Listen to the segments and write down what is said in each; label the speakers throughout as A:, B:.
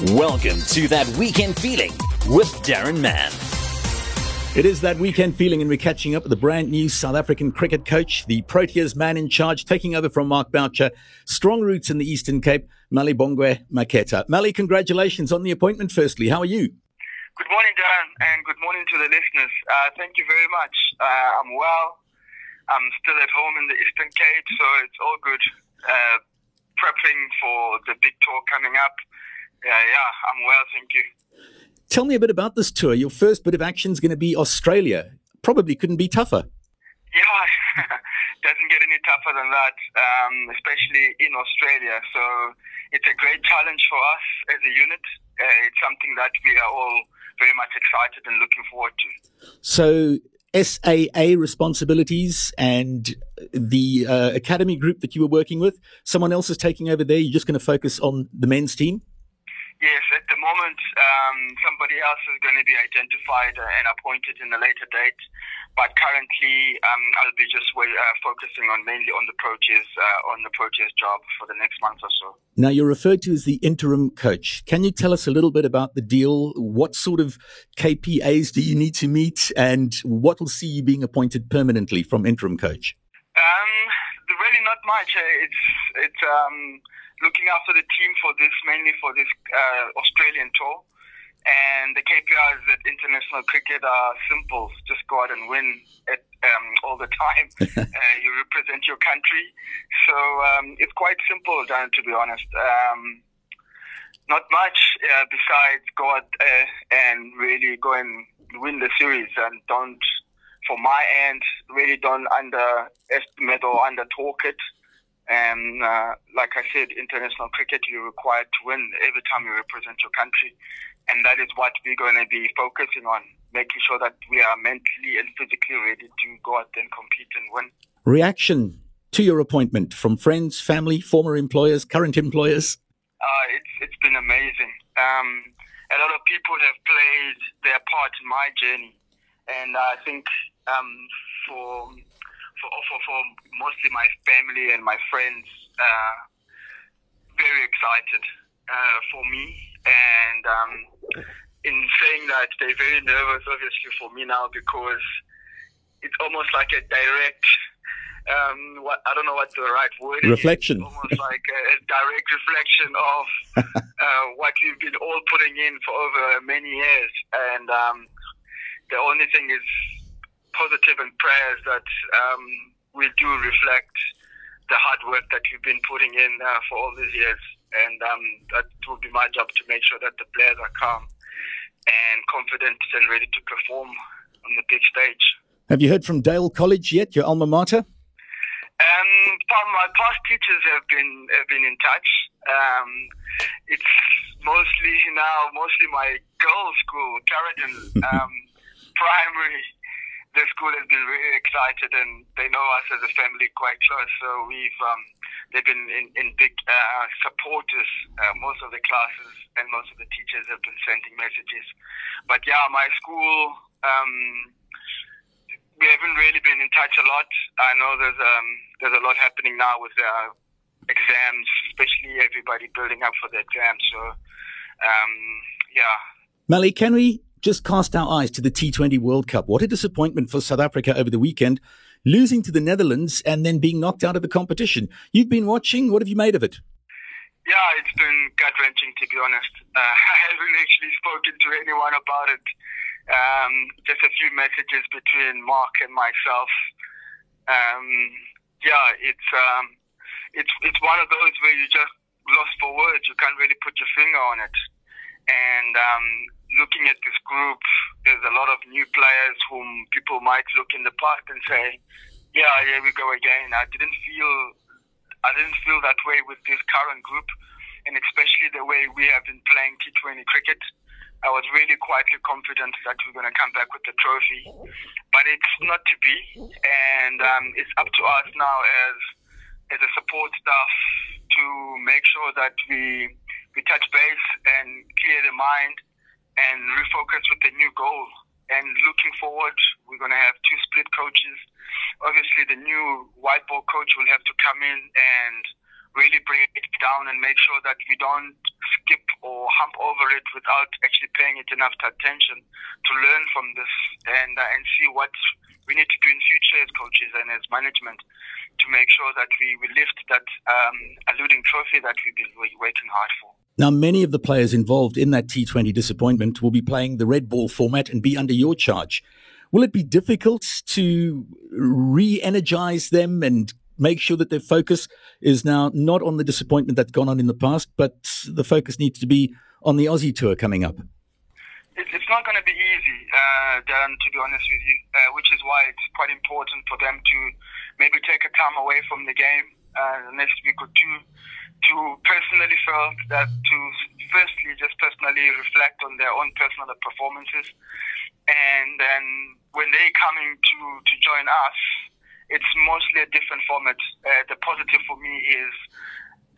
A: Welcome to that weekend feeling with Darren Mann.
B: It is that weekend feeling, and we're catching up with the brand new South African cricket coach, the Proteas man in charge, taking over from Mark Boucher. Strong roots in the Eastern Cape, Malibongwe Maketa. Mali, congratulations on the appointment, firstly. How are you?
C: Good morning, Darren, and good morning to the listeners. Uh, thank you very much. Uh, I'm well. I'm still at home in the Eastern Cape, so it's all good. Uh, prepping for the big tour coming up. Yeah, yeah, I'm well, thank you.
B: Tell me a bit about this tour. Your first bit of action is going to be Australia. Probably couldn't be tougher.
C: Yeah, doesn't get any tougher than that, um, especially in Australia. So it's a great challenge for us as a unit. Uh, it's something that we are all very much excited and looking forward to.
B: So SAA responsibilities and the uh, academy group that you were working with, someone else is taking over there. You're just going to focus on the men's team?
C: Yes, at the moment, um, somebody else is going to be identified and appointed in a later date. But currently, um, I'll be just uh, focusing on mainly on the Proteas, uh, on the Proteas job for the next month or so.
B: Now, you're referred to as the interim coach. Can you tell us a little bit about the deal? What sort of KPAs do you need to meet, and what will see you being appointed permanently from interim coach?
C: Not much. It's it's. Um, looking after the team for this, mainly for this uh, Australian tour. And the KPIs at international cricket are simple. Just go out and win it um, all the time. uh, you represent your country. So um, it's quite simple, Dan, to be honest. Um, not much uh, besides go out uh, and really go and win the series and don't, for my end, really don't underestimate or under talk it. And uh, like I said, international cricket, you're required to win every time you represent your country. And that is what we're going to be focusing on, making sure that we are mentally and physically ready to go out and compete and win.
B: Reaction to your appointment from friends, family, former employers, current employers?
C: Uh, it's, it's been amazing. Um, a lot of people have played their part in my journey. And I think um, for for, for, for mostly my family and my friends, uh, very excited uh, for me. And um, in saying that, they're very nervous, obviously, for me now because it's almost like a direct. Um, what, I don't know what the right word
B: reflection.
C: is. Almost like a, a direct reflection of uh, what we've been all putting in for over many years. And um, the only thing is positive and prayers that um, will do reflect the hard work that we've been putting in uh, for all these years. And um, that will be my job to make sure that the players are calm and confident and ready to perform on the big stage.
B: Have you heard from Dale College yet, your alma mater?
C: Um, my past teachers have been have been in touch. Um, it's mostly now mostly my girls' school, Clarendon um, Primary the school has been really excited and they know us as a family quite close. So we've um, they've been in, in big uh, supporters. Uh, most of the classes and most of the teachers have been sending messages. But yeah, my school. Um, we haven't really been in touch a lot. I know there's um, there's a lot happening now with uh, exams, especially everybody building up for the exams. So, um, yeah.
B: Mali, can we just cast our eyes to the T20 World Cup. What a disappointment for South Africa over the weekend, losing to the Netherlands and then being knocked out of the competition. You've been watching. What have you made of it?
C: Yeah, it's been gut wrenching to be honest. Uh, I haven't actually spoken to anyone about it. Um, just a few messages between Mark and myself. Um, yeah, it's um, it's it's one of those where you just lost for words. You can't really put your finger on it. And um, looking at this group, there's a lot of new players whom people might look in the past and say, "Yeah, here we go again." I didn't feel, I didn't feel that way with this current group, and especially the way we have been playing T20 cricket. I was really quietly confident that we're going to come back with the trophy, but it's not to be, and um, it's up to us now as as a support staff to make sure that we we touch base and clear the mind and refocus with a new goal. And looking forward, we're going to have two split coaches. Obviously, the new white ball coach will have to come in and really bring it down and make sure that we don't skip or hump over it without actually paying it enough attention to learn from this and uh, and see what we need to do in future as coaches and as management to make sure that we, we lift that um, alluding trophy that we've been waiting hard for.
B: Now, many of the players involved in that T20 disappointment will be playing the red ball format and be under your charge. Will it be difficult to re energize them and make sure that their focus is now not on the disappointment that's gone on in the past, but the focus needs to be on the Aussie tour coming up?
C: It's not going to be easy, uh, Dan, to be honest with you, uh, which is why it's quite important for them to maybe take a time away from the game uh, the next week or two to personally feel that to firstly just personally reflect on their own personal performances and then when they're coming to to join us it's mostly a different format. Uh, the positive for me is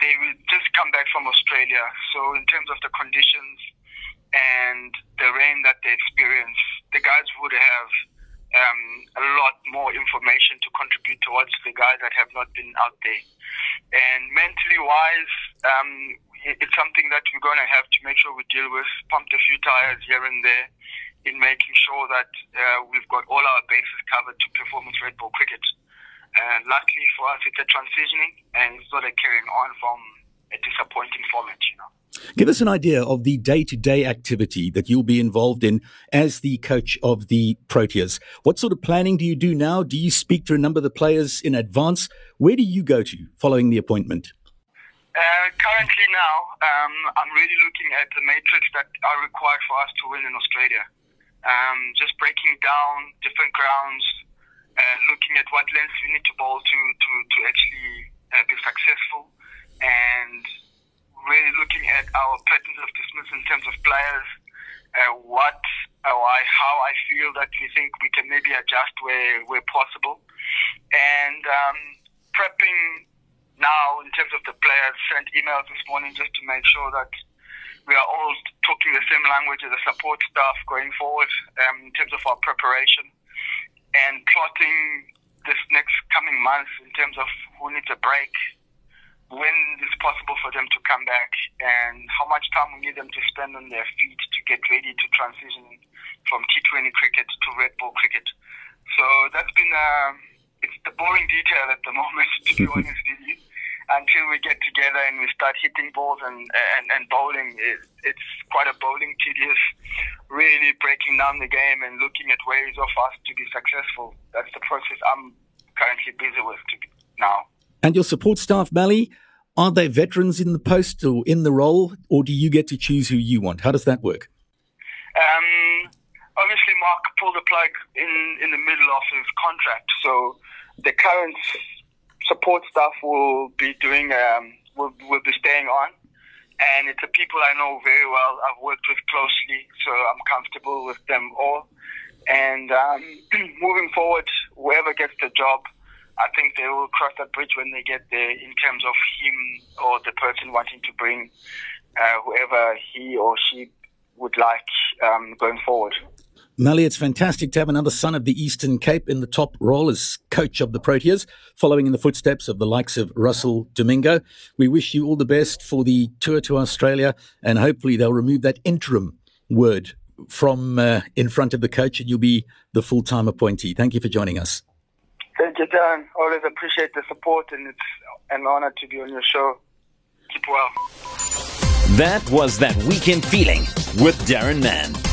C: they will just come back from Australia. So in terms of the conditions and the rain that they experience, the guys would have um, a lot more information to contribute towards the guys that have not been out there. And mentally wise, um, it's something that we're going to have to make sure we deal with, pump a few tires here and there in making sure that uh, we've got all our bases covered to performance red ball cricket. And luckily for us, it's a transitioning and it's not a carrying on from a disappointing format, you know.
B: Give us an idea of the day to day activity that you'll be involved in as the coach of the Proteas. What sort of planning do you do now? Do you speak to a number of the players in advance? Where do you go to following the appointment?
C: Uh, currently now, um, I'm really looking at the matrix that are required for us to win in Australia. Um, just breaking down different grounds, uh, looking at what lengths we need to bowl to to, to actually uh, be successful, and really looking at our patterns of dismiss in terms of players, uh, what I, how I feel that we think we can maybe adjust where where possible, and um, prepping now in terms of the players. Sent emails this morning just to make sure that we are all talking the same language as the support staff going forward um, in terms of our preparation and plotting this next coming month in terms of who needs a break, when it's possible for them to come back, and how much time we need them to spend on their feet to get ready to transition from T20 cricket to red ball cricket. So that's been uh, it's the boring detail at the moment, to be honest with you until we get together and we start hitting balls and and, and bowling, it, it's quite a bowling tedious. Really breaking down the game and looking at ways of us to be successful. That's the process I'm currently busy with now.
B: And your support staff, Mally, are they veterans in the post or in the role, or do you get to choose who you want? How does that work?
C: Um, obviously, Mark pulled the plug in, in the middle of his contract, so the current support staff will be doing, um, will, will be staying on. And it's the people I know very well. I've worked with closely, so I'm comfortable with them all. And um, moving forward, whoever gets the job, I think they will cross that bridge when they get there in terms of him or the person wanting to bring uh, whoever he or she would like um, going forward.
B: Mally, it's fantastic to have another son of the Eastern Cape in the top role as coach of the Proteas, following in the footsteps of the likes of Russell Domingo. We wish you all the best for the tour to Australia, and hopefully they'll remove that interim word from uh, in front of the coach, and you'll be the full time appointee. Thank you for joining us.
C: Thank you, Dan. Always appreciate the support, and it's an honor to be on your show. Keep well.
A: That was that weekend feeling with Darren Mann.